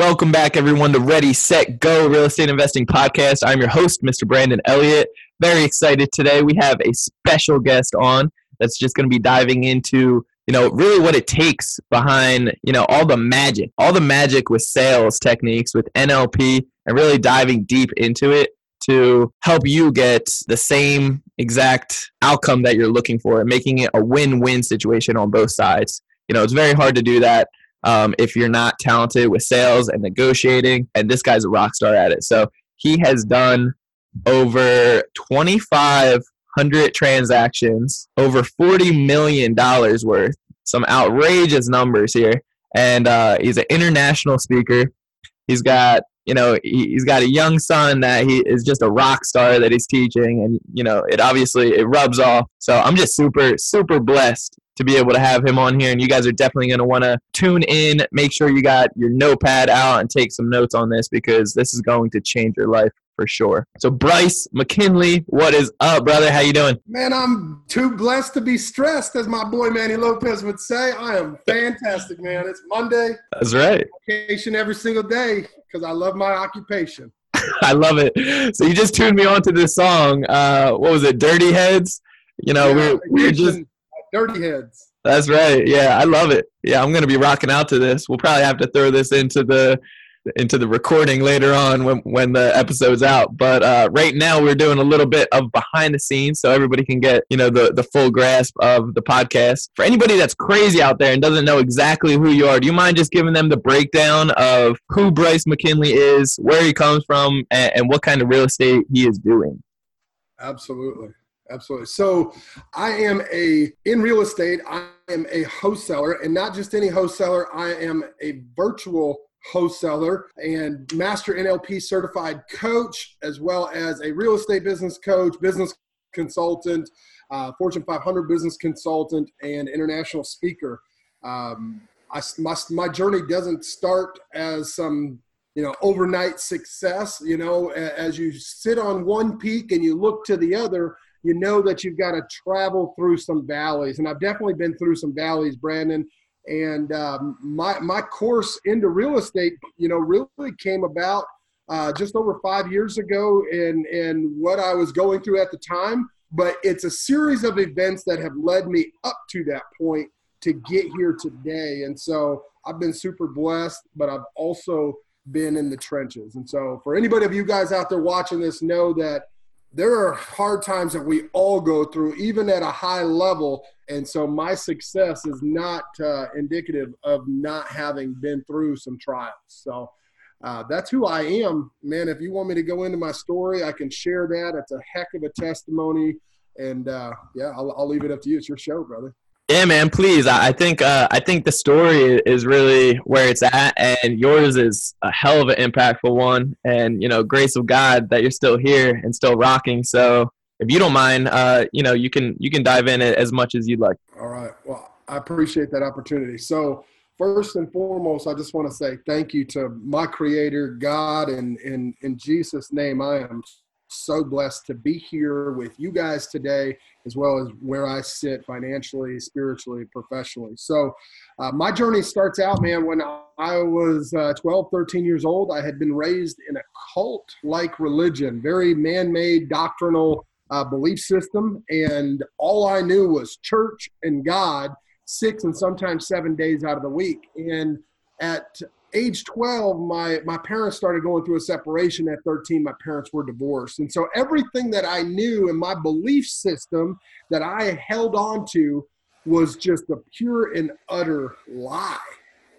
Welcome back, everyone, to Ready, Set, Go Real Estate Investing Podcast. I'm your host, Mr. Brandon Elliott. Very excited today. We have a special guest on that's just going to be diving into, you know, really what it takes behind, you know, all the magic, all the magic with sales techniques, with NLP, and really diving deep into it to help you get the same exact outcome that you're looking for and making it a win-win situation on both sides. You know, it's very hard to do that um, if you're not talented with sales and negotiating. And this guy's a rock star at it. So he has done over 2,500 transactions, over $40 million worth. Some outrageous numbers here. And uh, he's an international speaker. He's got you know he's got a young son that he is just a rock star that he's teaching and you know it obviously it rubs off so i'm just super super blessed to be able to have him on here. And you guys are definitely going to want to tune in. Make sure you got your notepad out and take some notes on this because this is going to change your life for sure. So Bryce McKinley, what is up, brother? How you doing? Man, I'm too blessed to be stressed, as my boy Manny Lopez would say. I am fantastic, man. It's Monday. That's right. Vacation every single day because I love my occupation. I love it. So you just tuned me on to this song. Uh, what was it? Dirty Heads. You know, yeah, we're, we're just Dirty Heads. That's right. Yeah, I love it. Yeah, I'm gonna be rocking out to this. We'll probably have to throw this into the into the recording later on when when the episode's out. But uh, right now we're doing a little bit of behind the scenes so everybody can get you know the the full grasp of the podcast. For anybody that's crazy out there and doesn't know exactly who you are, do you mind just giving them the breakdown of who Bryce McKinley is, where he comes from, and, and what kind of real estate he is doing? Absolutely absolutely. So I am a in real estate. I am a wholesaler, and not just any wholesaler. I am a virtual wholesaler and master NLP certified coach, as well as a real estate business coach, business consultant, uh, Fortune 500 business consultant, and international speaker. Um, I, my, my journey doesn't start as some you know overnight success you know as you sit on one peak and you look to the other you know that you've got to travel through some valleys. And I've definitely been through some valleys, Brandon. And um, my, my course into real estate, you know, really came about uh, just over five years ago and, in what I was going through at the time. But it's a series of events that have led me up to that point to get here today. And so I've been super blessed, but I've also been in the trenches. And so for anybody of you guys out there watching this, know that there are hard times that we all go through, even at a high level. And so my success is not uh, indicative of not having been through some trials. So uh, that's who I am, man. If you want me to go into my story, I can share that. It's a heck of a testimony. And uh, yeah, I'll, I'll leave it up to you. It's your show, brother. Yeah, man. Please, I think uh, I think the story is really where it's at, and yours is a hell of an impactful one. And you know, grace of God that you're still here and still rocking. So, if you don't mind, uh, you know, you can you can dive in as much as you'd like. All right. Well, I appreciate that opportunity. So, first and foremost, I just want to say thank you to my Creator, God, and in in Jesus' name, I am so blessed to be here with you guys today, as well as where I sit financially, spiritually, professionally. So, uh, my journey starts out, man, when I was uh, 12, 13 years old. I had been raised in a cult like religion, very man made doctrinal uh, belief system. And all I knew was church and God six and sometimes seven days out of the week. And at age 12 my my parents started going through a separation at 13 my parents were divorced. And so everything that i knew in my belief system that i held on to was just a pure and utter lie.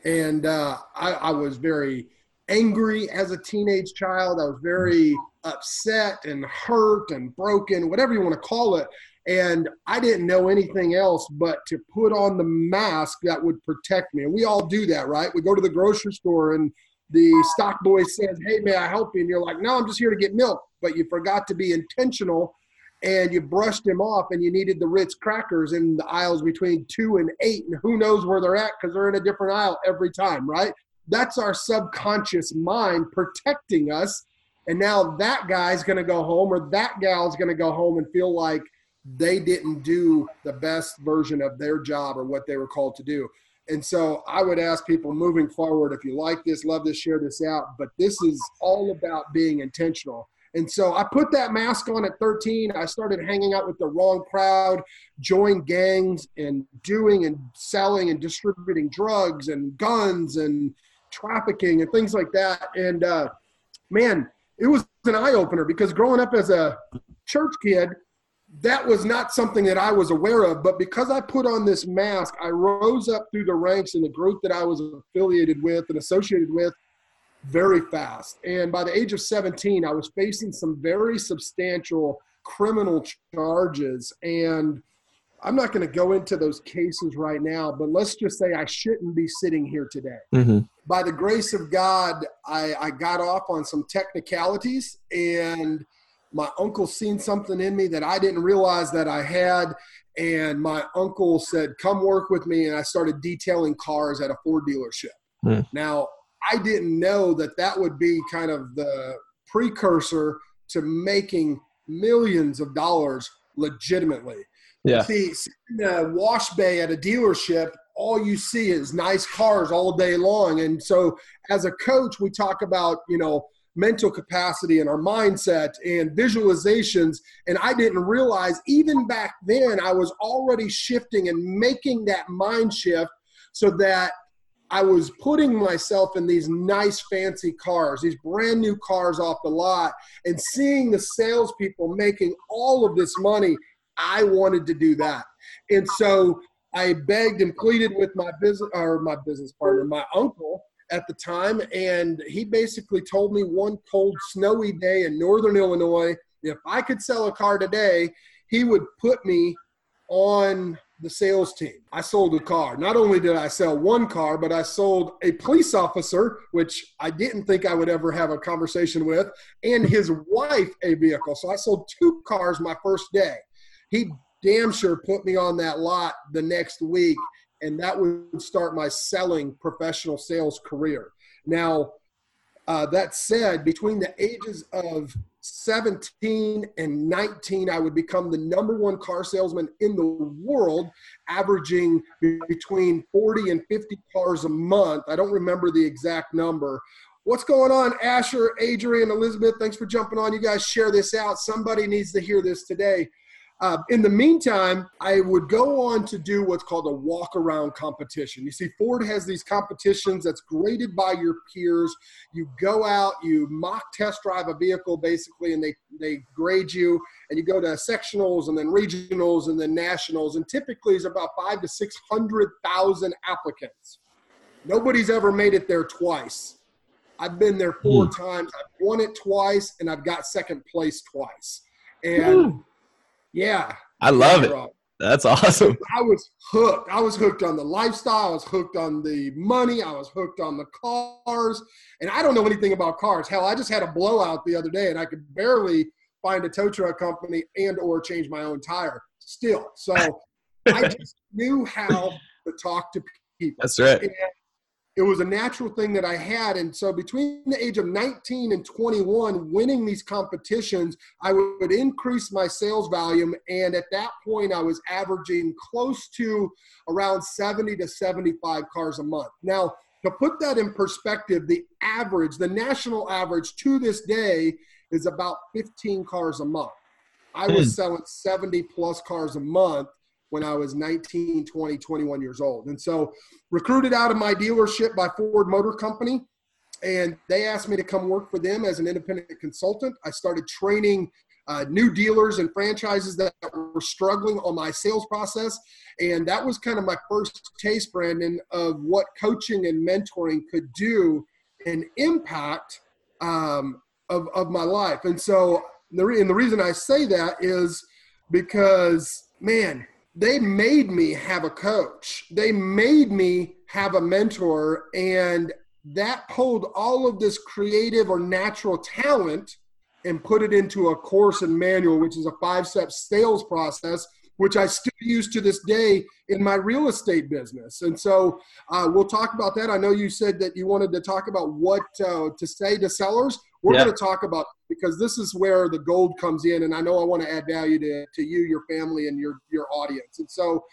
And uh, I, I was very angry as a teenage child. I was very upset and hurt and broken whatever you want to call it and I didn't know anything else but to put on the mask that would protect me. And we all do that, right? We go to the grocery store and the stock boy says, Hey, may I help you? And you're like, No, I'm just here to get milk. But you forgot to be intentional and you brushed him off and you needed the Ritz crackers in the aisles between two and eight. And who knows where they're at because they're in a different aisle every time, right? That's our subconscious mind protecting us. And now that guy's going to go home or that gal's going to go home and feel like they didn't do the best version of their job or what they were called to do. And so I would ask people moving forward if you like this, love this, share this out. But this is all about being intentional. And so I put that mask on at 13. I started hanging out with the wrong crowd, joined gangs, and doing and selling and distributing drugs and guns and trafficking and things like that. And uh, man, it was an eye opener because growing up as a church kid, that was not something that I was aware of. But because I put on this mask, I rose up through the ranks in the group that I was affiliated with and associated with very fast. And by the age of 17, I was facing some very substantial criminal charges. And I'm not going to go into those cases right now, but let's just say I shouldn't be sitting here today. Mm-hmm. By the grace of God, I, I got off on some technicalities and – my uncle seen something in me that I didn't realize that I had. And my uncle said, Come work with me. And I started detailing cars at a Ford dealership. Mm. Now, I didn't know that that would be kind of the precursor to making millions of dollars legitimately. Yeah. See, in a wash bay at a dealership, all you see is nice cars all day long. And so, as a coach, we talk about, you know, mental capacity and our mindset and visualizations. And I didn't realize even back then I was already shifting and making that mind shift so that I was putting myself in these nice fancy cars, these brand new cars off the lot, and seeing the salespeople making all of this money. I wanted to do that. And so I begged and pleaded with my business or my business partner, my uncle, at the time, and he basically told me one cold, snowy day in northern Illinois, if I could sell a car today, he would put me on the sales team. I sold a car. Not only did I sell one car, but I sold a police officer, which I didn't think I would ever have a conversation with, and his wife a vehicle. So I sold two cars my first day. He damn sure put me on that lot the next week and that would start my selling professional sales career. Now, uh, that said, between the ages of 17 and 19, I would become the number one car salesman in the world, averaging between 40 and 50 cars a month. I don't remember the exact number. What's going on, Asher, Adrian, Elizabeth? Thanks for jumping on. You guys share this out. Somebody needs to hear this today. Uh, in the meantime, I would go on to do what's called a walk around competition. You see, Ford has these competitions that's graded by your peers. You go out, you mock test drive a vehicle basically, and they, they grade you, and you go to sectionals and then regionals and then nationals. And typically, it's about five to 600,000 applicants. Nobody's ever made it there twice. I've been there four mm. times. I've won it twice, and I've got second place twice. And yeah. I love it. That's awesome. I was hooked. I was hooked on the lifestyle. I was hooked on the money. I was hooked on the cars. And I don't know anything about cars. Hell, I just had a blowout the other day and I could barely find a tow truck company and or change my own tire still. So I just knew how to talk to people. That's right. And it was a natural thing that I had. And so between the age of 19 and 21, winning these competitions, I would increase my sales volume. And at that point, I was averaging close to around 70 to 75 cars a month. Now, to put that in perspective, the average, the national average to this day is about 15 cars a month. I was hmm. selling 70 plus cars a month when I was 19, 20, 21 years old. And so recruited out of my dealership by Ford Motor Company. And they asked me to come work for them as an independent consultant. I started training uh, new dealers and franchises that were struggling on my sales process. And that was kind of my first taste, Brandon, of what coaching and mentoring could do and impact um, of, of my life. And so, the, and the reason I say that is because, man, they made me have a coach. They made me have a mentor. And that pulled all of this creative or natural talent and put it into a course and manual, which is a five step sales process, which I still use to this day in my real estate business. And so uh, we'll talk about that. I know you said that you wanted to talk about what uh, to say to sellers. We're yeah. going to talk about because this is where the gold comes in, and I know I want to add value to, to you, your family, and your your audience. And so,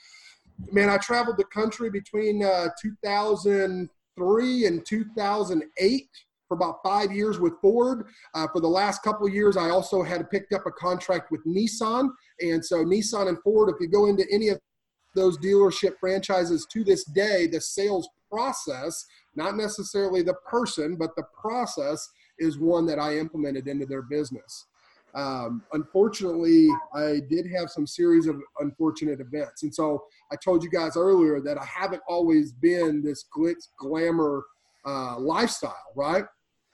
man, I traveled the country between uh, 2003 and 2008 for about five years with Ford. Uh, for the last couple of years, I also had picked up a contract with Nissan. And so, Nissan and Ford, if you go into any of those dealership franchises to this day, the sales process, not necessarily the person, but the process is one that I implemented into their business. Um, unfortunately, I did have some series of unfortunate events. And so I told you guys earlier that I haven't always been this glitz glamour uh, lifestyle, right?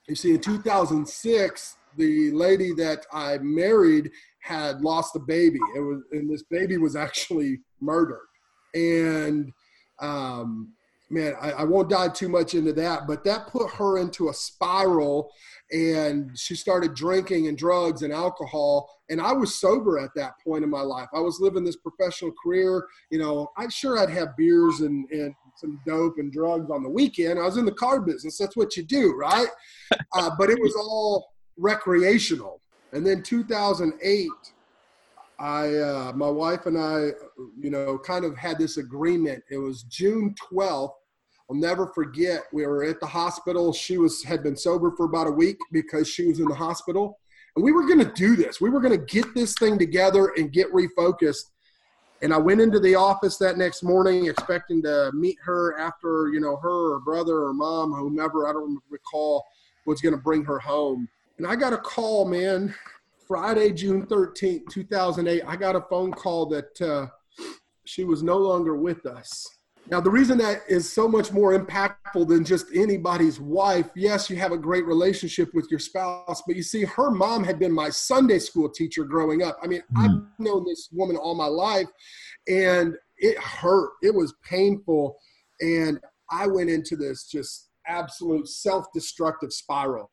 You see, in 2006, the lady that I married had lost a baby. It was, and this baby was actually murdered. And um, man, I, I, won't dive too much into that, but that put her into a spiral and she started drinking and drugs and alcohol. And I was sober at that point in my life. I was living this professional career. You know, I'm sure I'd have beers and, and some dope and drugs on the weekend. I was in the car business. That's what you do, right? Uh, but it was all recreational. And then 2008, I, uh, my wife and I, you know, kind of had this agreement. It was June 12th. I'll never forget. We were at the hospital. She was had been sober for about a week because she was in the hospital, and we were going to do this. We were going to get this thing together and get refocused. And I went into the office that next morning expecting to meet her after, you know, her or brother or mom, whomever, I don't recall, was going to bring her home. And I got a call, man, Friday, June 13th, 2008, I got a phone call that uh, she was no longer with us. Now, the reason that is so much more impactful than just anybody's wife, yes, you have a great relationship with your spouse, but you see, her mom had been my Sunday school teacher growing up. I mean, mm. I've known this woman all my life, and it hurt. It was painful. And I went into this just absolute self destructive spiral.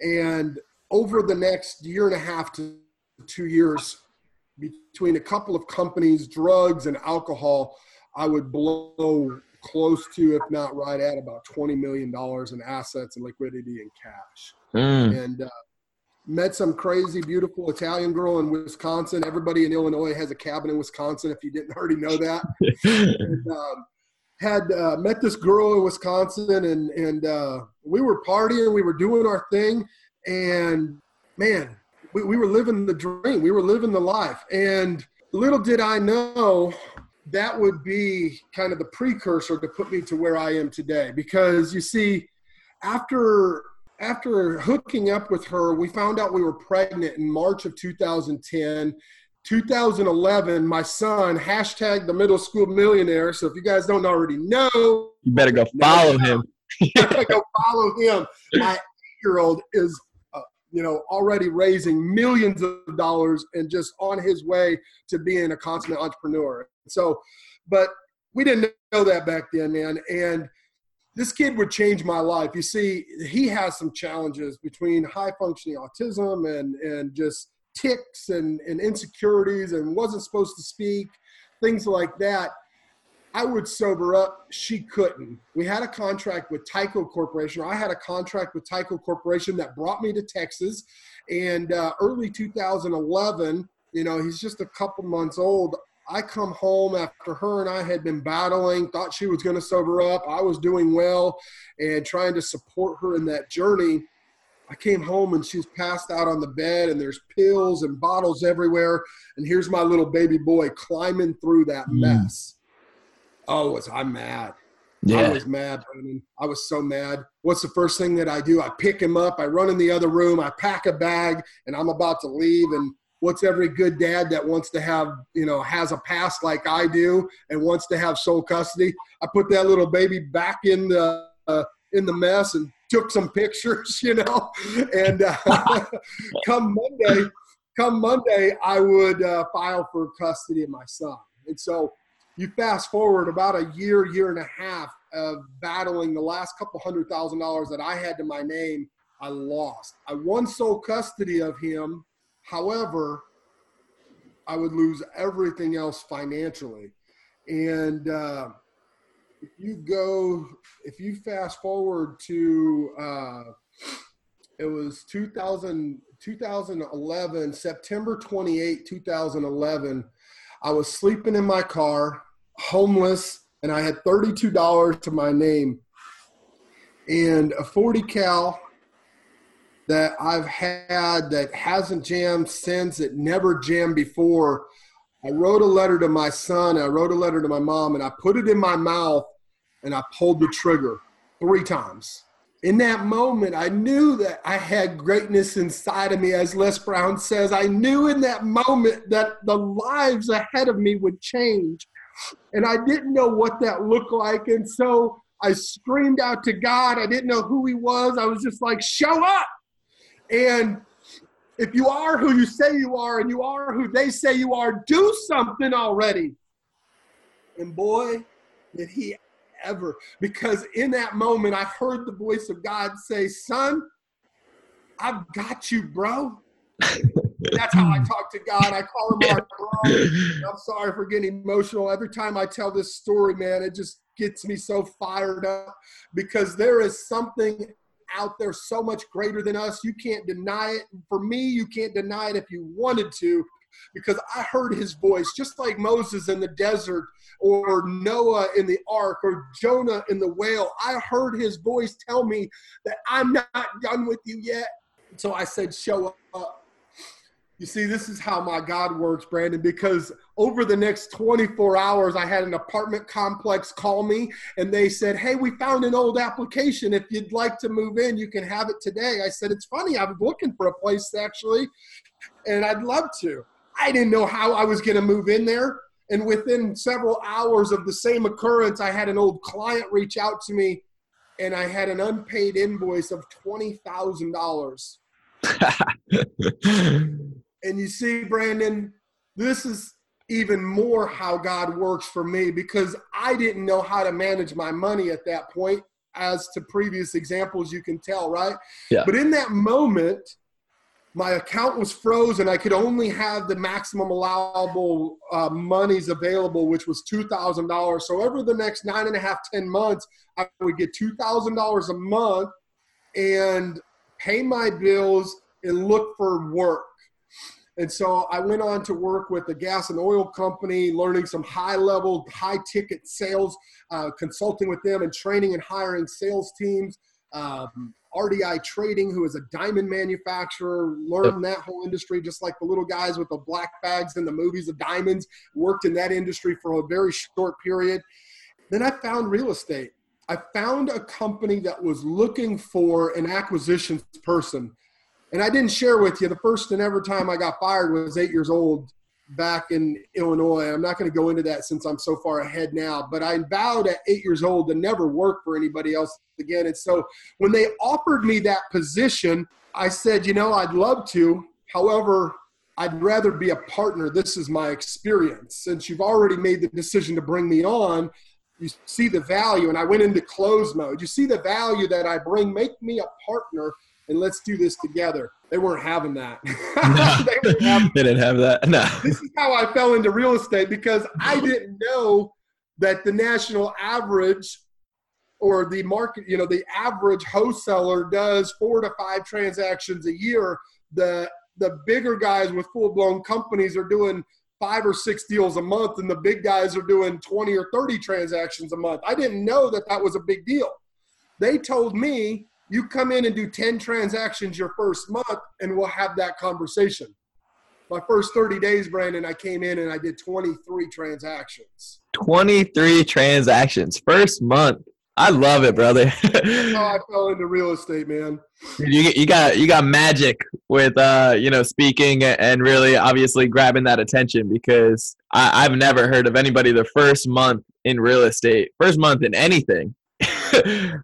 And over the next year and a half to two years, between a couple of companies, drugs and alcohol, I would blow close to, if not right at, about $20 million in assets and liquidity and cash. Mm. And uh, met some crazy, beautiful Italian girl in Wisconsin. Everybody in Illinois has a cabin in Wisconsin, if you didn't already know that. and, um, had uh, met this girl in Wisconsin, and and uh, we were partying, we were doing our thing, and man, we, we were living the dream, we were living the life, and little did I know that would be kind of the precursor to put me to where I am today. Because you see, after after hooking up with her, we found out we were pregnant in March of 2010. 2011, my son, hashtag the middle school millionaire. So if you guys don't already know, you better go follow him. go follow him. My eight-year-old is, uh, you know, already raising millions of dollars and just on his way to being a consummate entrepreneur. So, but we didn't know that back then, man. And this kid would change my life. You see, he has some challenges between high functioning autism and, and just tics and, and insecurities and wasn't supposed to speak, things like that. I would sober up. She couldn't. We had a contract with Tyco Corporation. or I had a contract with Tyco Corporation that brought me to Texas. And uh, early 2011, you know, he's just a couple months old. I come home after her and I had been battling, thought she was going to sober up. I was doing well and trying to support her in that journey. I came home and she's passed out on the bed and there's pills and bottles everywhere. And here's my little baby boy climbing through that mm. mess. Oh, was I mad? Yeah. I was mad. I was so mad. What's the first thing that I do? I pick him up, I run in the other room, I pack a bag, and I'm about to leave. And what's every good dad that wants to have, you know, has a past like I do and wants to have sole custody. I put that little baby back in the uh, in the mess and took some pictures, you know. And uh, come Monday, come Monday, I would uh, file for custody of my son. And so you fast forward about a year, year and a half. of battling the last couple hundred thousand dollars that I had to my name, I lost. I won sole custody of him. However, I would lose everything else financially. And uh, if you go, if you fast forward to, uh, it was 2000, 2011, September 28, 2011. I was sleeping in my car, homeless, and I had $32 to my name and a 40 cal that I've had that hasn't jammed since, it never jammed before. I wrote a letter to my son, I wrote a letter to my mom, and I put it in my mouth and I pulled the trigger three times. In that moment, I knew that I had greatness inside of me, as Les Brown says. I knew in that moment that the lives ahead of me would change. And I didn't know what that looked like. And so I screamed out to God. I didn't know who He was. I was just like, show up. And if you are who you say you are and you are who they say you are, do something already. And boy, did he ever. Because in that moment, I heard the voice of God say, Son, I've got you, bro. That's how I talk to God. I call him our bro. I'm sorry for getting emotional. Every time I tell this story, man, it just gets me so fired up because there is something out there so much greater than us. You can't deny it. For me, you can't deny it if you wanted to, because I heard his voice, just like Moses in the desert, or Noah in the ark, or Jonah in the whale. I heard his voice tell me that I'm not done with you yet. So I said, Show up. You see, this is how my God works, Brandon, because over the next 24 hours, I had an apartment complex call me and they said, Hey, we found an old application. If you'd like to move in, you can have it today. I said, It's funny, I was looking for a place actually, and I'd love to. I didn't know how I was going to move in there. And within several hours of the same occurrence, I had an old client reach out to me and I had an unpaid invoice of $20,000. And you see, Brandon, this is even more how God works for me because I didn't know how to manage my money at that point, as to previous examples, you can tell, right? Yeah. But in that moment, my account was frozen. I could only have the maximum allowable uh, monies available, which was $2,000. So over the next nine and a half, 10 months, I would get $2,000 a month and pay my bills and look for work. And so I went on to work with a gas and oil company, learning some high level, high ticket sales, uh, consulting with them and training and hiring sales teams. Um, RDI Trading, who is a diamond manufacturer, learned that whole industry just like the little guys with the black bags in the movies of diamonds, worked in that industry for a very short period. Then I found real estate. I found a company that was looking for an acquisitions person and I didn't share with you the first and ever time I got fired was eight years old back in Illinois. I'm not going to go into that since I'm so far ahead now, but I vowed at eight years old to never work for anybody else again. And so when they offered me that position, I said, you know, I'd love to. However, I'd rather be a partner. This is my experience. Since you've already made the decision to bring me on, you see the value. And I went into close mode. You see the value that I bring. Make me a partner and let's do this together. They weren't having that. No, they, having they, didn't have that. No. This is how I fell into real estate because I didn't know that the national average or the market, you know, the average wholesaler does four to five transactions a year. The the bigger guys with full blown companies are doing five or six deals a month, and the big guys are doing 20 or 30 transactions a month. I didn't know that that was a big deal. They told me you come in and do 10 transactions your first month, and we'll have that conversation. My first 30 days, Brandon, I came in and I did 23 transactions. 23 transactions first month. I love it, brother. How I fell into real estate, man. You, you got you got magic with uh you know speaking and really obviously grabbing that attention because I, I've never heard of anybody the first month in real estate, first month in anything.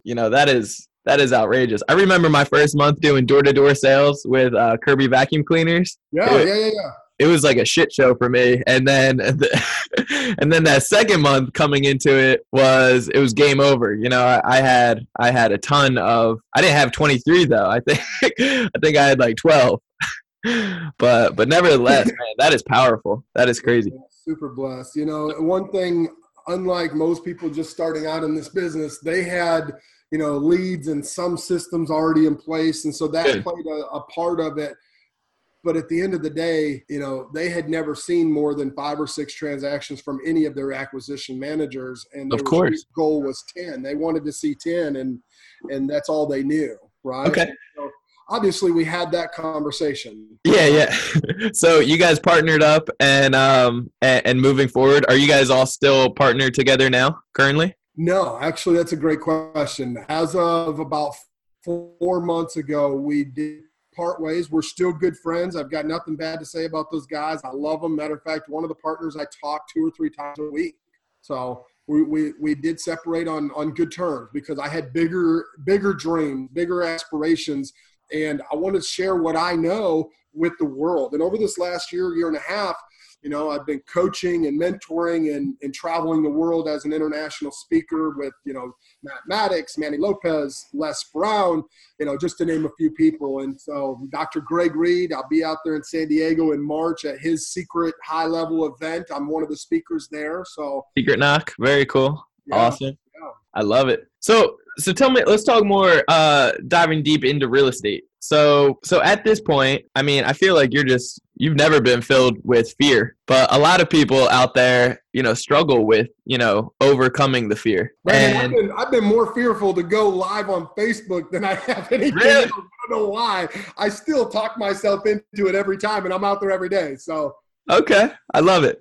you know that is that is outrageous. I remember my first month doing door to door sales with uh, Kirby vacuum cleaners. Yeah, it, yeah, yeah, yeah. it was like a shit show for me. And then, and then that second month coming into it was it was game over. You know, I, I had I had a ton of. I didn't have 23 though. I think I think I had like 12. but but nevertheless, man, that is powerful. That is crazy. Super blessed. You know, one thing, unlike most people just starting out in this business, they had you know leads and some systems already in place, and so that Good. played a, a part of it but at the end of the day, you know, they had never seen more than five or six transactions from any of their acquisition managers, and of course, goal was ten. They wanted to see ten, and and that's all they knew, right? Okay. So obviously, we had that conversation. Yeah, yeah. so you guys partnered up, and um, and, and moving forward, are you guys all still partnered together now, currently? No, actually, that's a great question. As of about four months ago, we did part ways. We're still good friends. I've got nothing bad to say about those guys. I love them. Matter of fact, one of the partners I talk two or three times a week. So we, we, we did separate on, on good terms because I had bigger, bigger dreams, bigger aspirations. And I want to share what I know with the world. And over this last year, year and a half, you know, I've been coaching and mentoring and, and traveling the world as an international speaker with, you know, Matt Maddox, Manny Lopez, Les Brown, you know, just to name a few people. And so Dr. Greg Reid, I'll be out there in San Diego in March at his secret high level event. I'm one of the speakers there. So secret knock. Very cool. Yeah. Awesome. Yeah. I love it. So so tell me let's talk more uh diving deep into real estate so so at this point i mean i feel like you're just you've never been filled with fear but a lot of people out there you know struggle with you know overcoming the fear. And I've, been, I've been more fearful to go live on facebook than i have anything really? i don't know why. I still talk myself into it every time and i'm out there every day so. Okay i love it.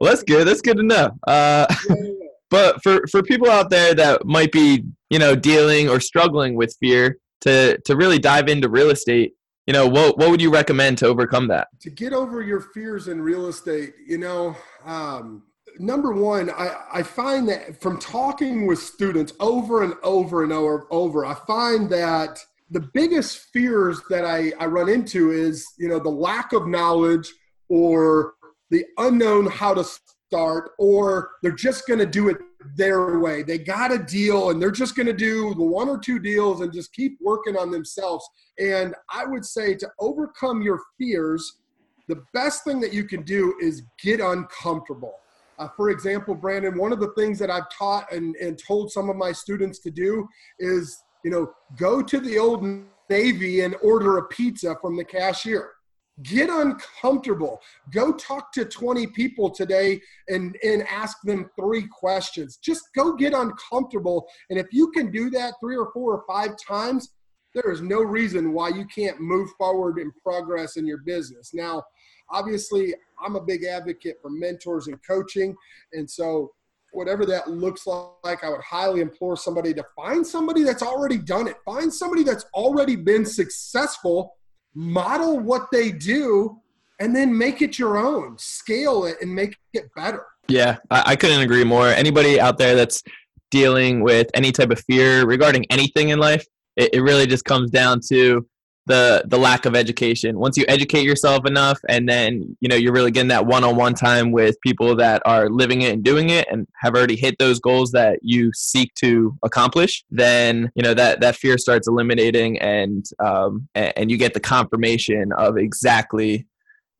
Well that's good that's good to know. Uh but for for people out there that might be you know dealing or struggling with fear to to really dive into real estate you know what what would you recommend to overcome that? To get over your fears in real estate you know um, number one I, I find that from talking with students over and over and over over i find that the biggest fears that I, I run into is you know the lack of knowledge or the unknown how to start or they're just going to do it their way. They got a deal and they're just going to do the one or two deals and just keep working on themselves. And I would say to overcome your fears, the best thing that you can do is get uncomfortable. Uh, for example, Brandon, one of the things that I've taught and, and told some of my students to do is, you know, go to the old Navy and order a pizza from the cashier get uncomfortable. Go talk to 20 people today and and ask them three questions. Just go get uncomfortable. And if you can do that three or four or five times there is no reason why you can't move forward and progress in your business. Now obviously i'm a big advocate for mentors and coaching. And so whatever that looks like i would highly implore somebody to find somebody that's already done it. Find somebody that's already been successful model what they do and then make it your own. Scale it and make it better. Yeah I, I, couldn't agree more. Anybody out there that's dealing with any type of fear regarding anything in life it, it really just comes down to the the lack of education. Once you educate yourself enough and then you know you're really getting that one-on-one time with people that are living it and doing it and have already hit those goals that you seek to accomplish then you know that that fear starts eliminating and um and, you get the confirmation of exactly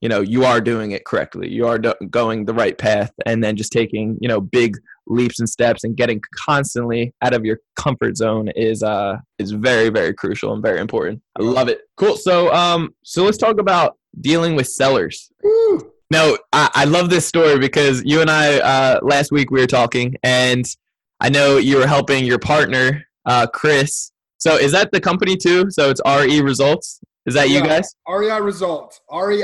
you know you are doing it correctly. You are do- going the right path and then just taking you know big leaps and steps and getting constantly out of your comfort zone is uh is very very crucial and very important. I love it. Cool. So um so let's talk about dealing with sellers. Woo. no I, I love this story because you and i uh last week we were talking and i know you were helping your partner uh chris. So is that the company too? So it's re results? Is that yeah, you guys rei results. Rei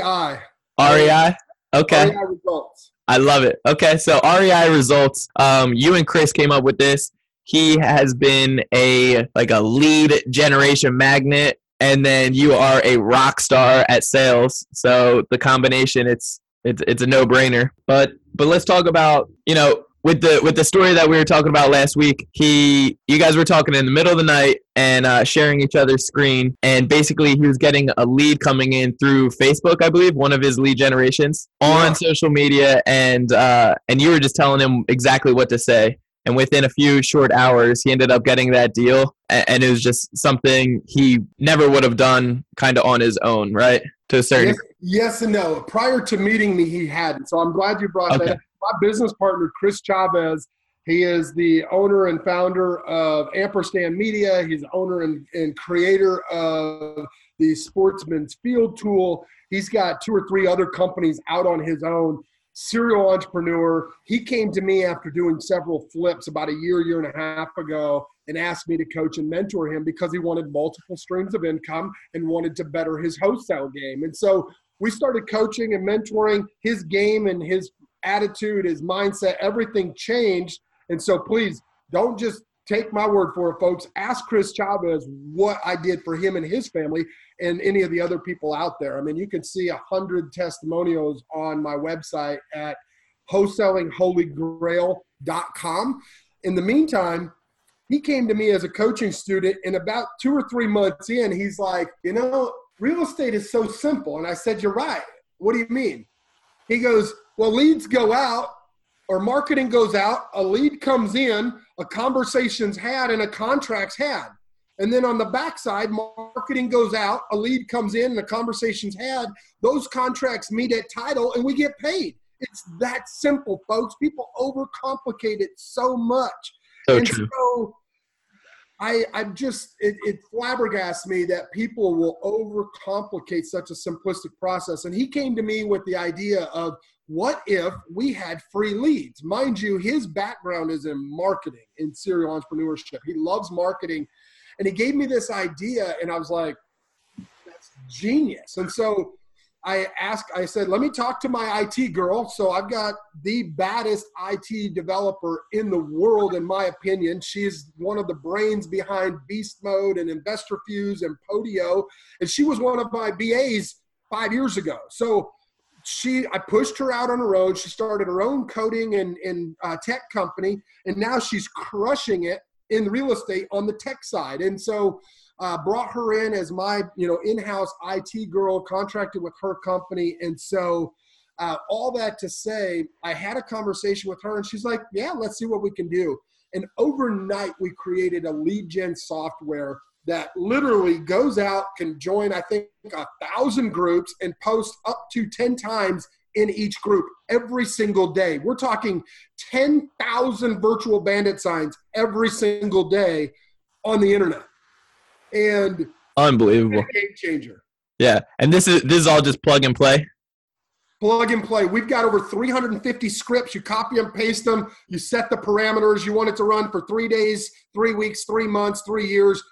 rei okay. Rei results I love it. Okay, so REI results. Um, you and Chris came up with this. He has been a like a lead generation magnet, and then you are a rock star at sales. So the combination, it's it's it's a no brainer. But but let's talk about you know with the with the story that we were talking about last week, he you guys were talking in the middle of the night and uh, sharing each other's screen, and basically he was getting a lead coming in through Facebook, I believe, one of his lead generations on yeah. social media, and uh, and you were just telling him exactly what to say. And within a few short hours, he ended up getting that deal. And it was just something he never would have done kind of on his own, right? To a certain yes, yes, and no. Prior to meeting me, he hadn't. So I'm glad you brought okay. that my business partner, Chris Chavez, he is the owner and founder of Ampersand Media. He's owner and, and creator of the Sportsman's Field Tool. He's got two or three other companies out on his own. Serial entrepreneur. He came to me after doing several flips about a year, year and a half ago, and asked me to coach and mentor him because he wanted multiple streams of income and wanted to better his wholesale game. And so we started coaching and mentoring his game and his attitude, his mindset, everything changed. And so please don't just take my word for it, folks. Ask Chris Chavez what I did for him and his family and any of the other people out there. I mean, you can see a hundred testimonials on my website at wholesalingholygrail.com. In the meantime, he came to me as a coaching student, and about two or three months in, he's like, You know, real estate is so simple. And I said, You're right. What do you mean? He goes, well, leads go out or marketing goes out, a lead comes in, a conversation's had, and a contract's had. And then on the backside, marketing goes out, a lead comes in, and a conversation's had. Those contracts meet at title, and we get paid. It's that simple, folks. People overcomplicate it so much. So and true. So I, I'm just, it, it flabbergasts me that people will overcomplicate such a simplistic process. And he came to me with the idea of what if we had free leads? Mind you, his background is in marketing, in serial entrepreneurship. He loves marketing. And he gave me this idea, and I was like, that's genius. And so I asked, I said, let me talk to my IT girl. So I've got the baddest IT developer in the world, in my opinion. She's one of the brains behind Beast Mode and InvestorFuse and Podio. And she was one of my BAs five years ago. So she I pushed her out on the road. She started her own coding and, and uh, tech company, and now she's crushing it in real estate on the tech side. And so uh, brought her in as my you know in-house IT girl, contracted with her company, and so uh, all that to say, I had a conversation with her, and she's like, "Yeah, let's see what we can do." And overnight, we created a lead gen software that literally goes out, can join, I think, a thousand groups and post up to 10 times in each group every single day. We're talking 10,000 virtual bandit signs every single day on the internet. And unbelievable game changer. Yeah. And this is this is all just plug and play. Plug and play. We've got over 350 scripts. You copy and paste them. You set the parameters. You want it to run for three days, three weeks, three months, three years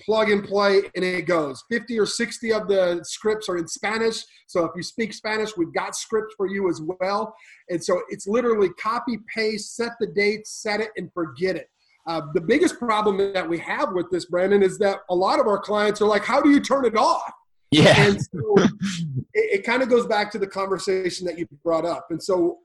plug and play, and it goes. 50 or 60 of the scripts are in Spanish. So if you speak Spanish, we've got scripts for you as well. And so it's literally copy, paste, set the date, set it, and forget it. Uh, the biggest problem that we have with this, Brandon, is that a lot of our clients are like, how do you turn it off? Yeah. And so it, it kind of goes back to the conversation that you brought up. And so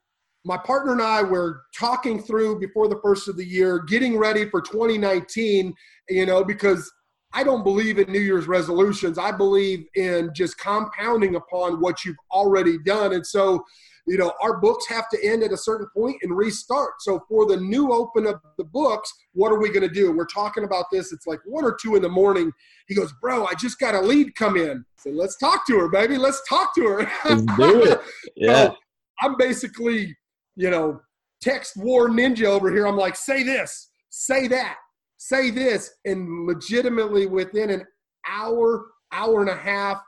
my partner and I were talking through before the first of the year, getting ready for 2019, you know, because I don't believe in New Year's resolutions. I believe in just compounding upon what you've already done. And so, you know, our books have to end at a certain point and restart. So for the new open of the books, what are we going to do? We're talking about this. It's like one or two in the morning. He goes, bro, I just got a lead come in. So let's talk to her, baby. Let's talk to her. Let's do it. Yeah. So I'm basically, you know, text war ninja over here. I'm like, say this, say that say this, and legitimately within an hour, hour and a half,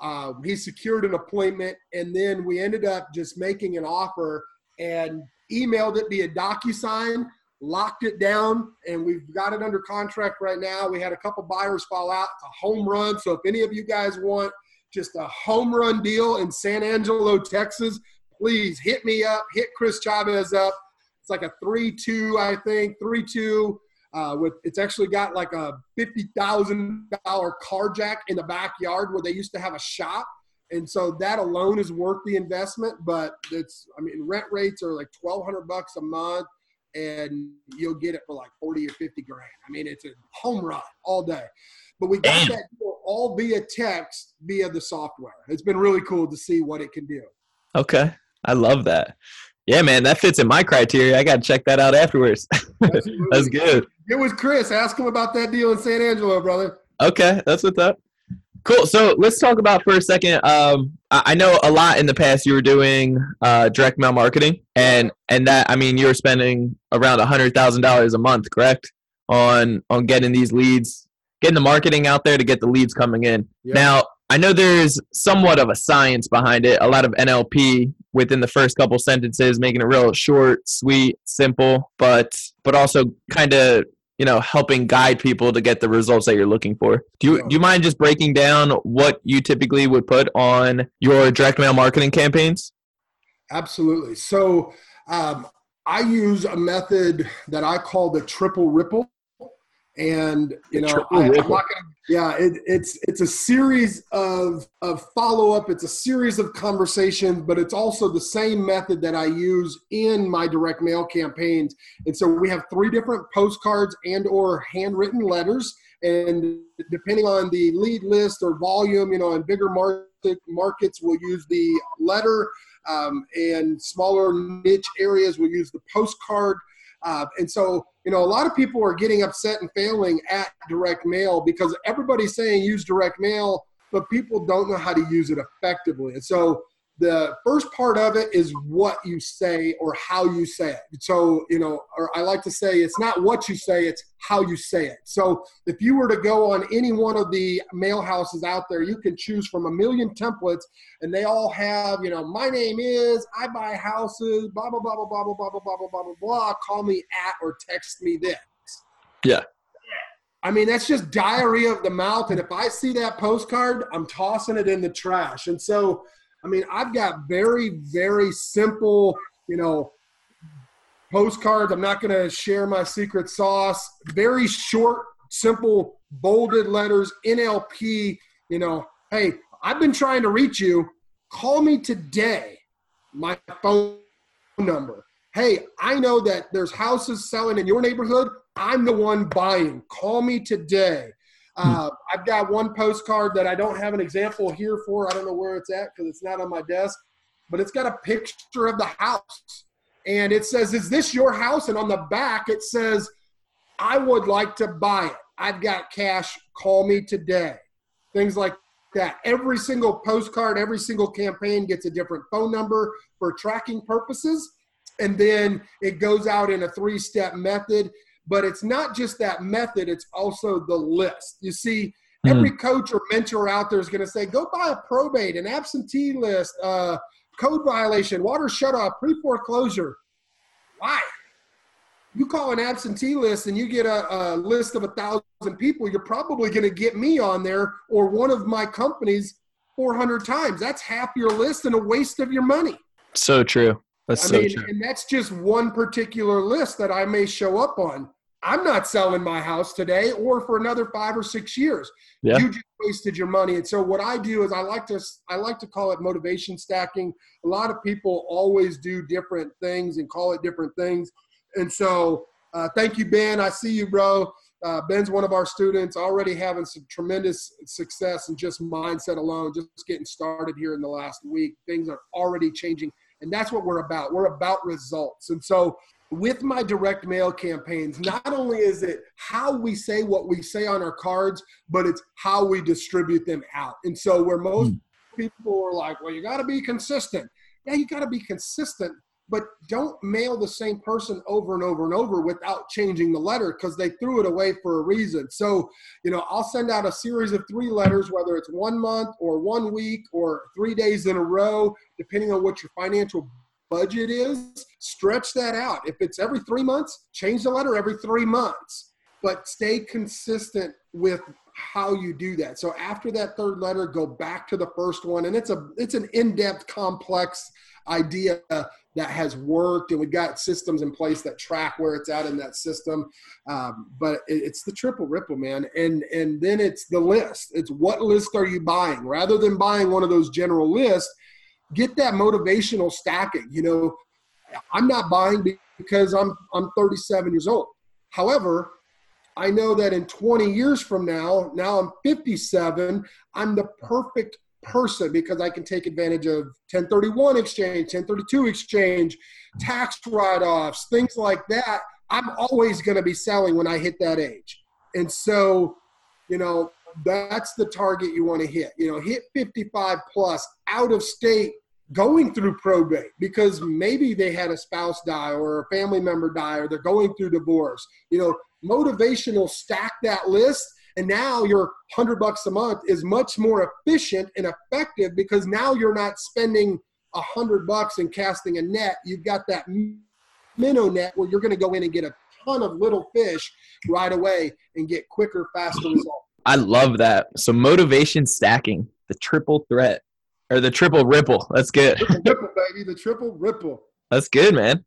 uh, he secured an appointment, and then we ended up just making an offer and emailed it via DocuSign, locked it down, and we've got it under contract right now. We had a couple buyers fall out. It's a home run. So if any of you guys want just a home run deal in San Angelo, Texas, please hit me up, hit Chris Chavez up. It's like a 3 2, I think, 3 2 uh, with it's actually got like a fifty thousand dollar car jack in the backyard where they used to have a shop, and so that alone is worth the investment. But it's I mean rent rates are like twelve hundred bucks a month. and you'll get it for like 40 or 50 grand. I mean, it's a home run all day. But we got Damn. that deal all via text via the software. It's been really cool to see what it can do. Okay. I love that. Yeah, man, that fits in my criteria. I got to check that out afterwards. that's good. It was Chris. Ask him about that deal in San Angelo, brother. Okay, that's what's up. Cool. So let's talk about for a second. Um, I know a lot in the past you were doing uh, direct mail marketing, and and that I mean you were spending around a hundred thousand dollars a month, correct, on on getting these leads, getting the marketing out there to get the leads coming in. Yeah. Now I know there's somewhat of a science behind it, a lot of NLP within the first couple sentences, making it real short, sweet, simple, but but also kind of you know helping guide people to get the results that you're looking for. Do you do you mind just breaking down what you typically would put on your direct mail marketing campaigns? Absolutely. So um, i use a method that i call the triple ripple. And you know I, am not gonna, yeah it, it's it's a series of of follow-up. It's a series of conversations but it's also the same method that i use in my direct mail campaigns. And so we have three different postcards and or handwritten letters. And depending on the lead list or volume you know in bigger market markets we'll use the letter. Um, and smaller niche areas we'll use the postcard. Uh, and so, you know, a lot of people are getting upset and failing at direct mail because everybody's saying use direct mail, but people don't know how to use it effectively. And so, the first part of it is what you say or how you say it. So, you know, or I like to say it's not what you say, it's how you say it. So, if you were to go on any one of the mail houses out there, you can choose from a million templates and they all have, you know, my name is, I buy houses, blah, blah, blah, blah, blah, blah, blah, blah, blah, blah, blah, blah. Call me at or text me this. Yeah. I mean, that's just diarrhea of the mouth. And if I see that postcard, I'm tossing it in the trash. And so, I mean, I've got very, very simple, you know, postcards. I'm not going to share my secret sauce. Very short, simple, bolded letters, NLP. You know, hey, I've been trying to reach you. Call me today. My phone number. Hey, I know that there's houses selling in your neighborhood. I'm the one buying. Call me today. Hmm. Uh, I've got one postcard that I don't have an example here for. I don't know where it's at because it's not on my desk, but it's got a picture of the house. And it says, Is this your house? And on the back, it says, I would like to buy it. I've got cash. Call me today. Things like that. Every single postcard, every single campaign gets a different phone number for tracking purposes. And then it goes out in a three step method but it's not just that method, it's also the list. You see, mm-hmm. every coach or mentor out there is going to say, go buy a probate, an absentee list, uh, code violation, water shutoff, pre foreclosure. Why? You call an absentee list and you get a, a list of a thousand people, you're probably going to get me on there or one of my companies 400 times. That's half your list and a waste of your money. So true. That's I so mean, true. And that's just one particular list that I may show up on. I'm not selling my house today or for another five or six years. Yeah. You just wasted your money. And so what I do is I like to I like to call it motivation stacking. A lot of people always do different things and call it different things. And so uh, thank you, Ben. I see you, bro. Uh, Ben's one of our students, already having some tremendous success and just mindset alone, just getting started here in the last week. Things are already changing and that's what we're about. We're about results. And so with my direct mail campaigns, not only is it how we say what we say on our cards, but it's how we distribute them out. And so where most mm. people are like, well, you got to be consistent. Yeah, you got to be consistent, but don't mail the same person over and over and over without changing the letter because they threw it away for a reason. So, you know, I'll send out a series of three letters, whether it's one month or one week or three days in a row, depending on what your financial budget is. Stretch that out. If it's every three months, change the letter every three months, but stay consistent with how you do that. So after that third letter, go back to the first one, and it's a it's an in-depth, complex idea that has worked, and we've got systems in place that track where it's at in that system. Um, but it, it's the triple ripple, man, and and then it's the list. It's what list are you buying rather than buying one of those general lists. Get that motivational stacking. You know, I'm not buying because I'm I'm 37 years old. However, I know that in 20 years from now, now I'm 57, I'm the perfect person because I can take advantage of 1031 exchange, 1032 exchange, tax write offs, things like that. I'm always going to be selling when I hit that age. And so, you know, that's the target you want to hit. You know, hit 55 plus out of state going through probate because maybe they had a spouse die or a family member die or they're going through divorce. You know, motivational stack that list and now your 100 bucks a month is much more efficient and effective because now you're not spending a 100 bucks and casting a net. You've got that minnow net where you're going to go in and get a ton of little fish right away and get quicker faster results. I love that. So motivation stacking the triple threat or the triple ripple that's good triple ripple baby the triple ripple that's good man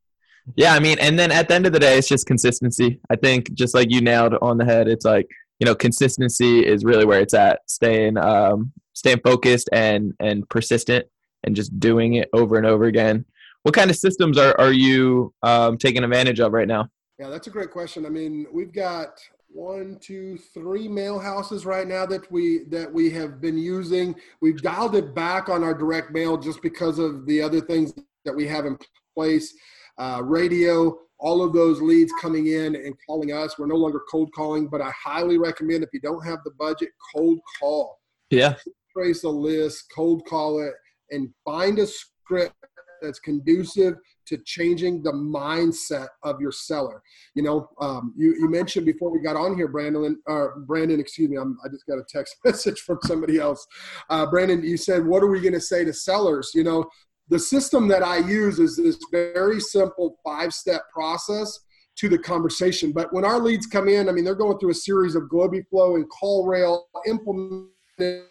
yeah, I mean, and then at the end of the day, it's just consistency. I think just like you nailed on the head, it's like you know, consistency is really where it's at. Staying, um, staying focused and and persistent, and just doing it over and over again. What kind of systems are are you um, taking advantage of right now? Yeah, that's a great question. I mean, we've got one, two, three mail houses right now that we that we have been using. We've dialed it back on our direct mail just because of the other things that we have in place uh, radio, all of those leads coming in and calling us. We're no longer cold calling, but I highly recommend if you don't have the budget, cold call. Yeah. Trace a list, cold call it, and find a script that's conducive to changing the mindset of your seller. You know, um, you, you mentioned before we got on here, Brandon, or Brandon, excuse me, I'm, i just got a text message from somebody else. Uh, Brandon, you said, what are we going to say to sellers? You know, the system that I use is this very simple five step process to the conversation. But when our leads come in, I mean, they're going through a series of Globiflow and CallRail implemented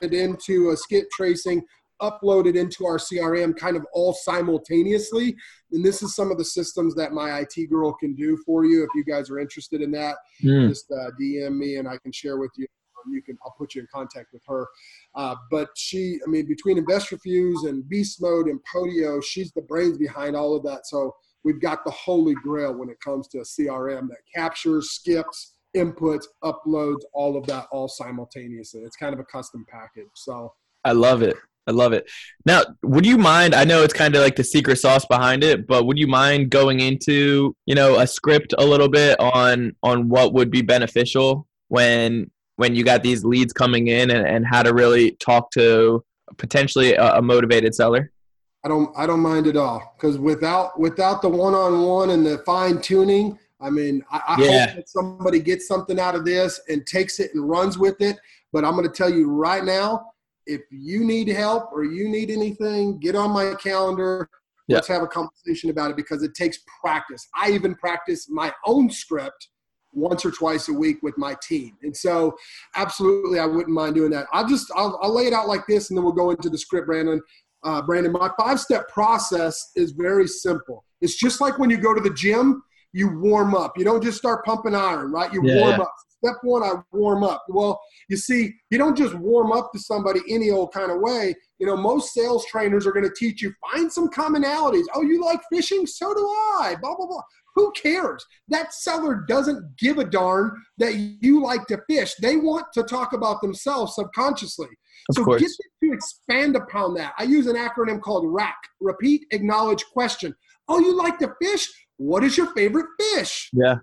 into a skip tracing, uploaded into our CRM kind of all simultaneously. And this is some of the systems that my IT girl can do for you. If you guys are interested in that, mm. just uh, DM me and I can share with you you can I'll put you in contact with her. Uh, but she, I mean, between InvestorFuse and Beast Mode and Podio, she's the brains behind all of that. So we've got the holy grail when it comes to a CRM that captures, skips, inputs, uploads, all of that all simultaneously. It's kind of a custom package. So I love it. I love it. Now, would you mind? I know it's kind of like the secret sauce behind it, but would you mind going into you know a script a little bit on on what would be beneficial when when you got these leads coming in and, and how to really talk to potentially a, a motivated seller? I don't I don't mind at all because without without the one on one and the fine tuning, I mean, I, I yeah. hope that somebody gets something out of this and takes it and runs with it. But I'm going to tell you right now, if you need help or you need anything, get on my calendar. Yeah. Let's have a conversation about it because it takes practice. I even practice my own script once or twice a week with my team. And so, absolutely, I wouldn't mind doing that. I'll just I'll, I'll lay it out like this, and then we'll go into the script, Brandon. Uh, Brandon, my five step process is very simple. It's just like when you go to the gym, you warm up. You don't just start pumping iron, right? You yeah. warm up. Step one, I warm up. Well, you see, you don't just warm up to somebody any old kind of way. You know, most sales trainers are going to teach you find some commonalities. Oh, you like fishing? So do I. Blah blah blah. Who cares? That seller doesn't give a darn that you like to fish. They want to talk about themselves subconsciously. Of so course. get to expand upon that. I use an acronym called RAC repeat, acknowledge, question. Oh, you like to fish? What is your favorite fish? Yeah.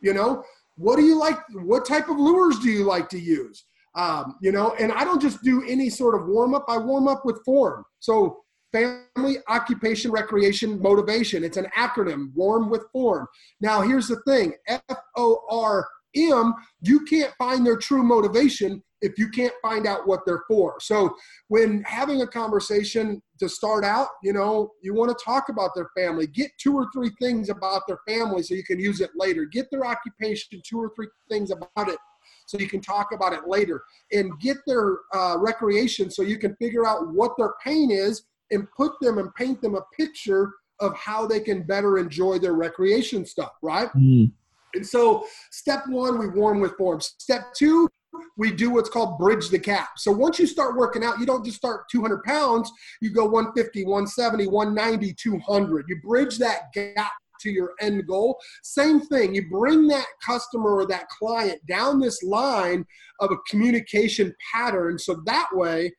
You know, what do you like? What type of lures do you like to use? Um, you know, and I don't just do any sort of warm up. I warm up with form. So family, occupation, recreation, motivation. It's an acronym, warm with form. Now, here's the thing F O R M, you can't find their true motivation if you can't find out what they're for. So, when having a conversation to start out, you know, you want to talk about their family. Get two or three things about their family so you can use it later. Get their occupation, two or three things about it so you can talk about it later. And get their uh, recreation so you can figure out what their pain is and put them and paint them a picture of how they can better enjoy their recreation stuff, right? Mm. And so, step one, we warm with form. Step two, we do what's called bridge the gap. So once you start working out, you don't just start 200 pounds, you go 150, 170, 190, 200. You bridge that gap to your end goal. Same thing, you bring that customer or that client down this line of a communication pattern so that way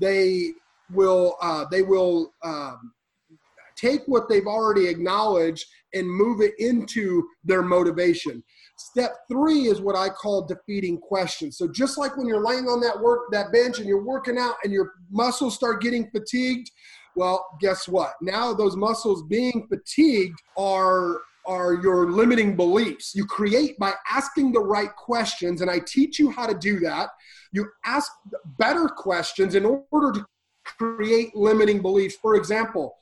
they will uh, they will um, take what they've already acknowledged and move it into their motivation. Step three is what I call defeating questions. So just like when you're laying on that work that bench and you're working out and your muscles start getting fatigued, well, guess what? Now those muscles being fatigued are are your limiting beliefs. You create by asking the right questions, and I teach you how to do that. You ask better questions in order to create limiting beliefs. For example,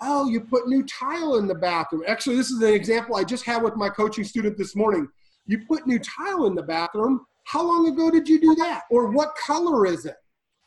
oh, you put new tile in the bathroom. Actually, this is an example I just had with my coaching student this morning. You put new tile in the bathroom. How long ago did you do that? Or what color is it?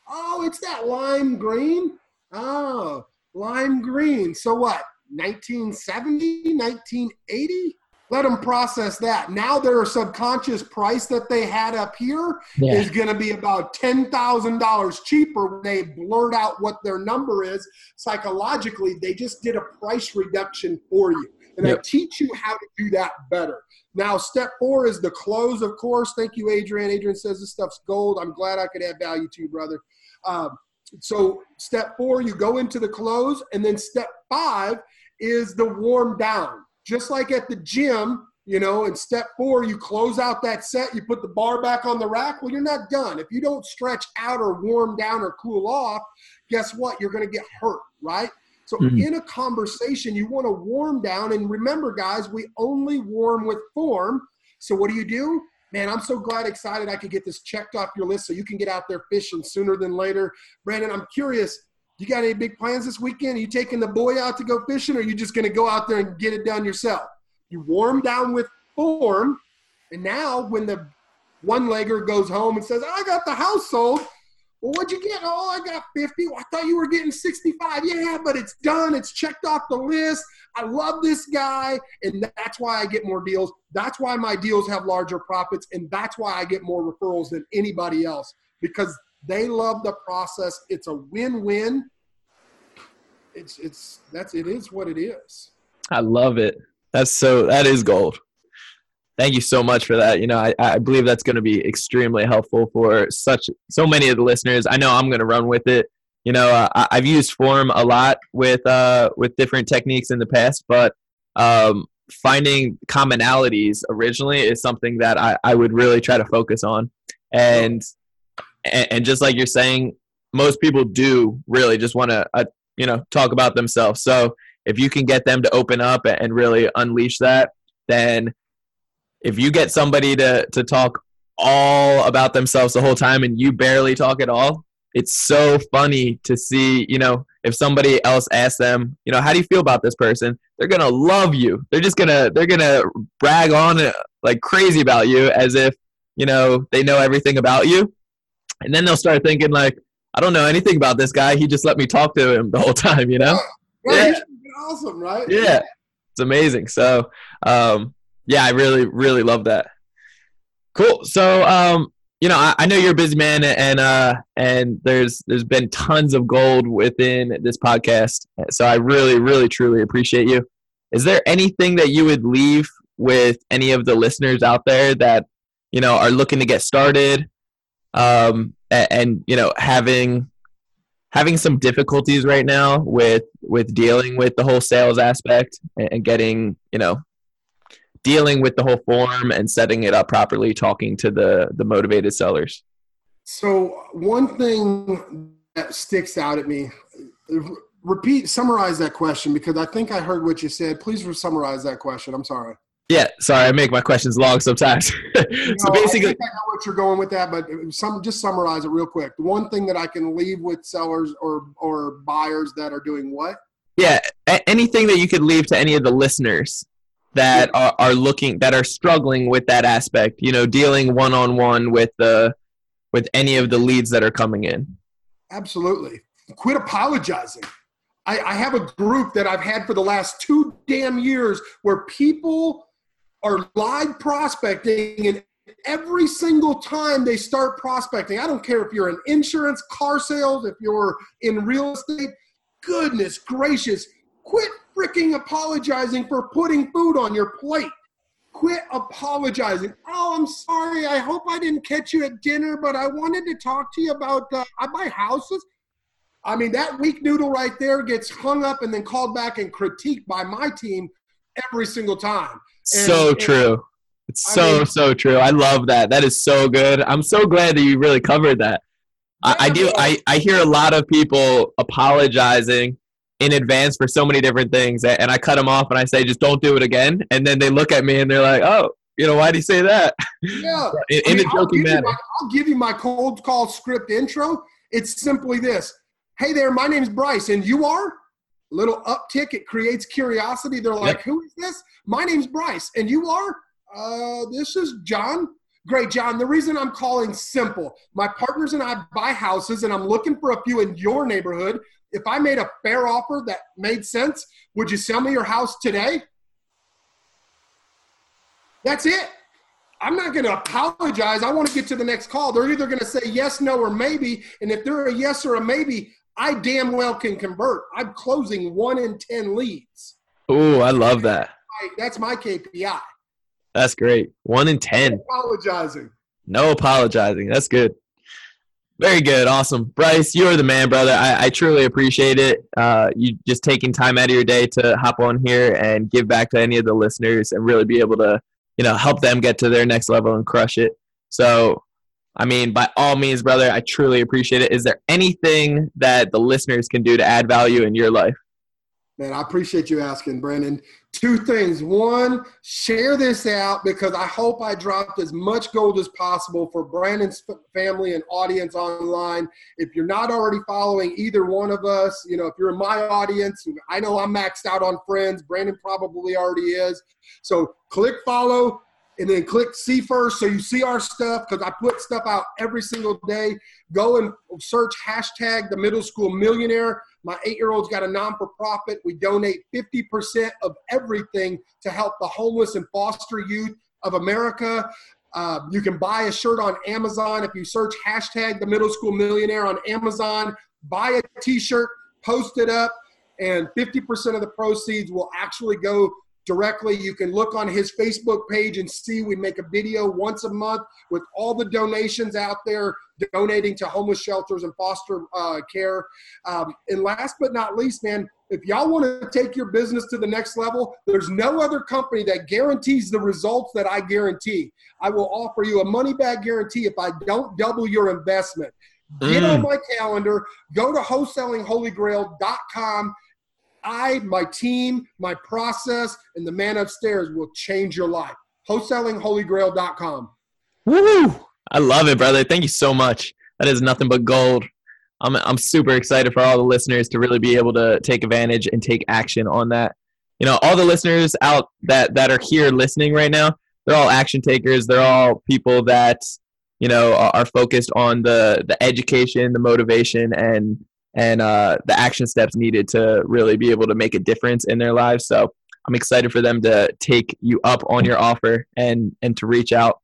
Oh, it's that lime green. Oh, lime green. So what? 1970, 1980? Let them process that. Now their subconscious price that they had up here yeah. is going to be about $10,000 cheaper when they blurt out what their number is. Psychologically, they just did a price reduction for you. And yep. I teach you how to do that better. Now, step four is the close, of course. Thank you, Adrian. Adrian says this stuff's gold. I'm glad I could add value to you, brother. Um, so, step four, you go into the close. And then step five is the warm down. Just like at the gym, you know, in step four, you close out that set, you put the bar back on the rack. Well, you're not done. If you don't stretch out or warm down or cool off, guess what? You're going to get hurt, right? So mm-hmm. in a conversation, you want to warm down. And remember, guys, we only warm with form. So what do you do? Man, I'm so glad, excited I could get this checked off your list so you can get out there fishing sooner than later. Brandon, I'm curious. You got any big plans this weekend? Are you taking the boy out to go fishing, or are you just going to go out there and get it done yourself? You warm down with form, and now when the one legger goes home and says, "I got the house sold," Well, what'd you get? Oh, I got 50. Well, I thought you were getting 65. Yeah, but it's done. It's checked off the list. I love this guy. And that's why I get more deals. That's why my deals have larger profits. And that's why I get more referrals than anybody else because they love the process. It's a win win. It's, it's, that's, it is what it is. I love it. That's so, that is gold thank you so much for that. You know, I, I believe that's going to be extremely helpful for such so many of the listeners. I know I'm going to run with it. You know, uh, I, have used form a lot with uh, with different techniques in the past, but um, finding commonalities originally is something that I, I would really try to focus on. And and just like you're saying, most people do really just want to uh, you know talk about themselves. So if you can get them to open up and really unleash that, then if you get somebody to to talk all about themselves the whole time and you barely talk at all, it's so funny to see, you know, if somebody else asks them, you know, how do you feel about this person? They're going to love you. They're just going to they're going to brag on it like crazy about you as if, you know, they know everything about you. And then they'll start thinking like, I don't know anything about this guy. He just let me talk to him the whole time, you know? yeah. awesome, right? Yeah. It's amazing. So, um, yeah, I really, really love that. Cool. So, um, you know, I, I, know you're a busy man, and uh, and there's there's been tons of gold within this podcast. So I really, really, truly appreciate you. Is there anything that you would leave with any of the listeners out there that you know are looking to get started, um, and, and you know having having some difficulties right now with with dealing with the whole sales aspect and getting you know dealing with the whole form and setting it up properly, talking to the the motivated sellers? So one thing that sticks out at me, repeat, summarize that question because I think I heard what you said. Please summarize that question. I'm sorry. Yeah, sorry, I make my questions long sometimes. so no, basically, I, I, know what you're going with that, but some just summarize it real quick. The one thing that I can leave with sellers or or buyers that are doing what? Yeah, anything that you could leave to any of the listeners that are, are looking that are struggling with that aspect you know dealing one-on-one with the with any of the leads that are coming in. Absolutely. Quit apologizing. I, I have a group that i've had for the last two damn years where people are live prospecting and every single time they start prospecting, I don't care if you're in insurance, car sales, if you're in real estate, goodness gracious, quit freaking apologizing for putting food on your plate. Quit apologizing. Oh, I'm sorry. I hope I didn't catch you at dinner, but I wanted to talk to you about uh, I buy houses. I mean, that weak noodle right there gets hung up and then called back and critiqued by my team every single time. And, so and, true. It's so, mean, so true. I love that. That is so good. I'm so glad that you really covered that. I, I do. I, I hear a lot of people apologizing in advance for so many different things, and I cut them off and I say, just don't do it again. And then they look at me and they're like, oh, you know, why do you say that? Yeah. in, in mean, a joking manner. My, I'll give you my cold call script intro. It's simply this Hey there, my name's Bryce, and you are? Little uptick, it creates curiosity. They're like, Yep. who is this? My name's Bryce, and you are? Uh, this is John. Great, John. The reason I'm calling simple. My partners and I buy houses, and I'm looking for a few in your neighborhood. If I made a fair offer that made sense, would you sell me your house today? That's it. I'm not going to apologize. I want to get to the next call. They're either going to say yes, no, or maybe. And if they're a yes or a maybe, I damn well can convert. I'm closing one in 10 leads. Oh, I love that. That's my KPI. That's great. One in ten. Apologizing. No apologizing. That's good. Very good. Awesome. Bryce, you are the man, brother. I, I truly appreciate it. Uh, you just taking time out of your day to hop on here and give back to any of the listeners and really be able to, you know, help them get to their next level and crush it. So, I mean, by all means, brother, I truly appreciate it. Is there anything that the listeners can do to add value in your life? Man, I appreciate you asking, Brandon. Two things. One, share this out because I hope I dropped as much gold as possible for Brandon's family and audience online. If you're not already following either one of us, you know, if you're in my audience, I know I'm maxed out on friends. Brandon probably already is. So click follow and then click see first so you see our stuff because I put stuff out every single day. Go and search hashtag the middle school millionaire. My eight year old's got a non for profit. We donate 50% of everything to help the homeless and foster youth of America. Uh, you can buy a shirt on Amazon if you search hashtag the middle school millionaire on Amazon. Buy a t shirt, post it up, and 50% of the proceeds will actually go directly. You can look on his Facebook page and see we make a video once a month with all the donations out there donating to homeless shelters and foster uh, care. Um, and last but not least, man, if y'all want to take your business to the next level, there's no other company that guarantees the results that I guarantee. I will offer you a money back guarantee if I don't double your investment. Get on Mm. my calendar, go to wholesalingholygrail.com. I, my team, my process, and the man upstairs will change your life. Wholesalingholygrail.com. Woo! I love it, brother. Thank you so much. That is nothing but gold. I'm I'm super excited for all the listeners to really be able to take advantage and take action on that. You know, all the listeners out that that are here listening right now, they're all action takers. They're all people that you know are, are focused on the the education, the motivation, and and uh, the action steps needed to really be able to make a difference in their lives. So I'm excited for them to take you up on your offer and and to reach out.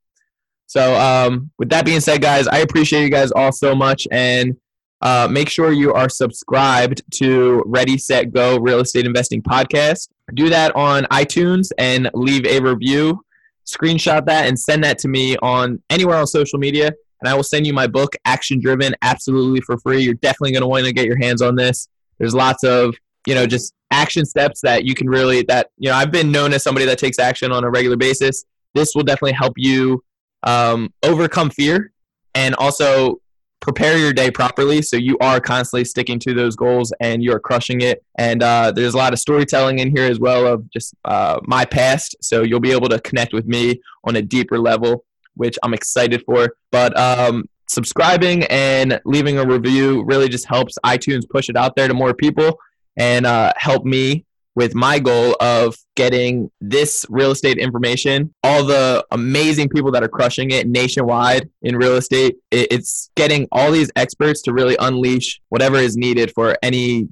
So, um, with that being said, guys, I appreciate you guys all so much, and uh, make sure you are subscribed to Ready Set Go Real Estate Investing Podcast. Do that on iTunes and leave a review. Screenshot that and send that to me on anywhere on social media, and I will send you my book, Action Driven, absolutely for free. You're definitely going to want to get your hands on this. There's lots of you know just action steps that you can really that you know I've been known as somebody that takes action on a regular basis. This will definitely help you um, overcome fear and also prepare your day properly so you are constantly sticking to those goals and you're crushing it and uh, there's a lot of storytelling in here as well of just uh, my past so you'll be able to connect with me on a deeper level which i'm excited for but um, subscribing and leaving a review really just helps itunes push it out there to more people and uh, help me with my goal of getting this real estate information, all the amazing people that are crushing it nationwide in real estate. It's getting all these experts to really unleash whatever is needed for any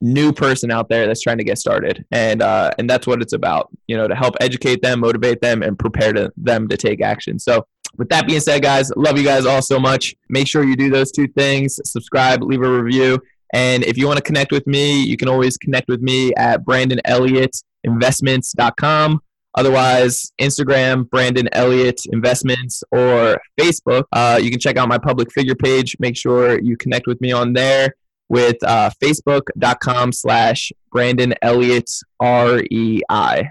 new person out there that's trying to get started. And uh, and that's what it's about you know to help educate them motivate them and prepare to, them to take action. So with that being said guys love you guys all so much. Make sure you do those two things. Subscribe leave a review. And if you want to connect with me you can always connect with me at brandon elliott investments.com Otherwise, Instagram, Brandon Elliott Investments, or Facebook. Uh, you can check out my public figure page. Make sure you connect with me on there with uh, facebook.com slash Brandon Elliott R-E-I.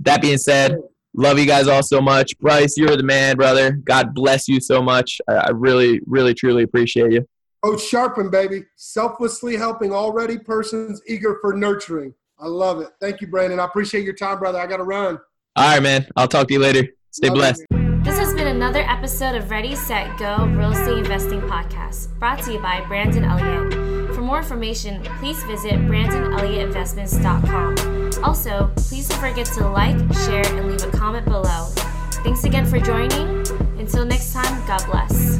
That being said, love you guys all so much. Bryce, you're the man, brother. God bless you so much. I, I really, really, truly appreciate you. Coach Sharpen, baby. Selflessly helping already persons eager for nurturing. I love it. Thank you, Brandon. I appreciate your time, brother. I got to run. All right, man. I'll talk to you later. Stay love blessed. You. This has been another episode of Ready, Set, Go Real Estate Investing Podcast, brought to you by Brandon Elliott. For more information, please visit BrandonElliottInvestments.com. Also, please don't forget to like, share, and leave a comment below. Thanks again for joining. Until next time, God bless.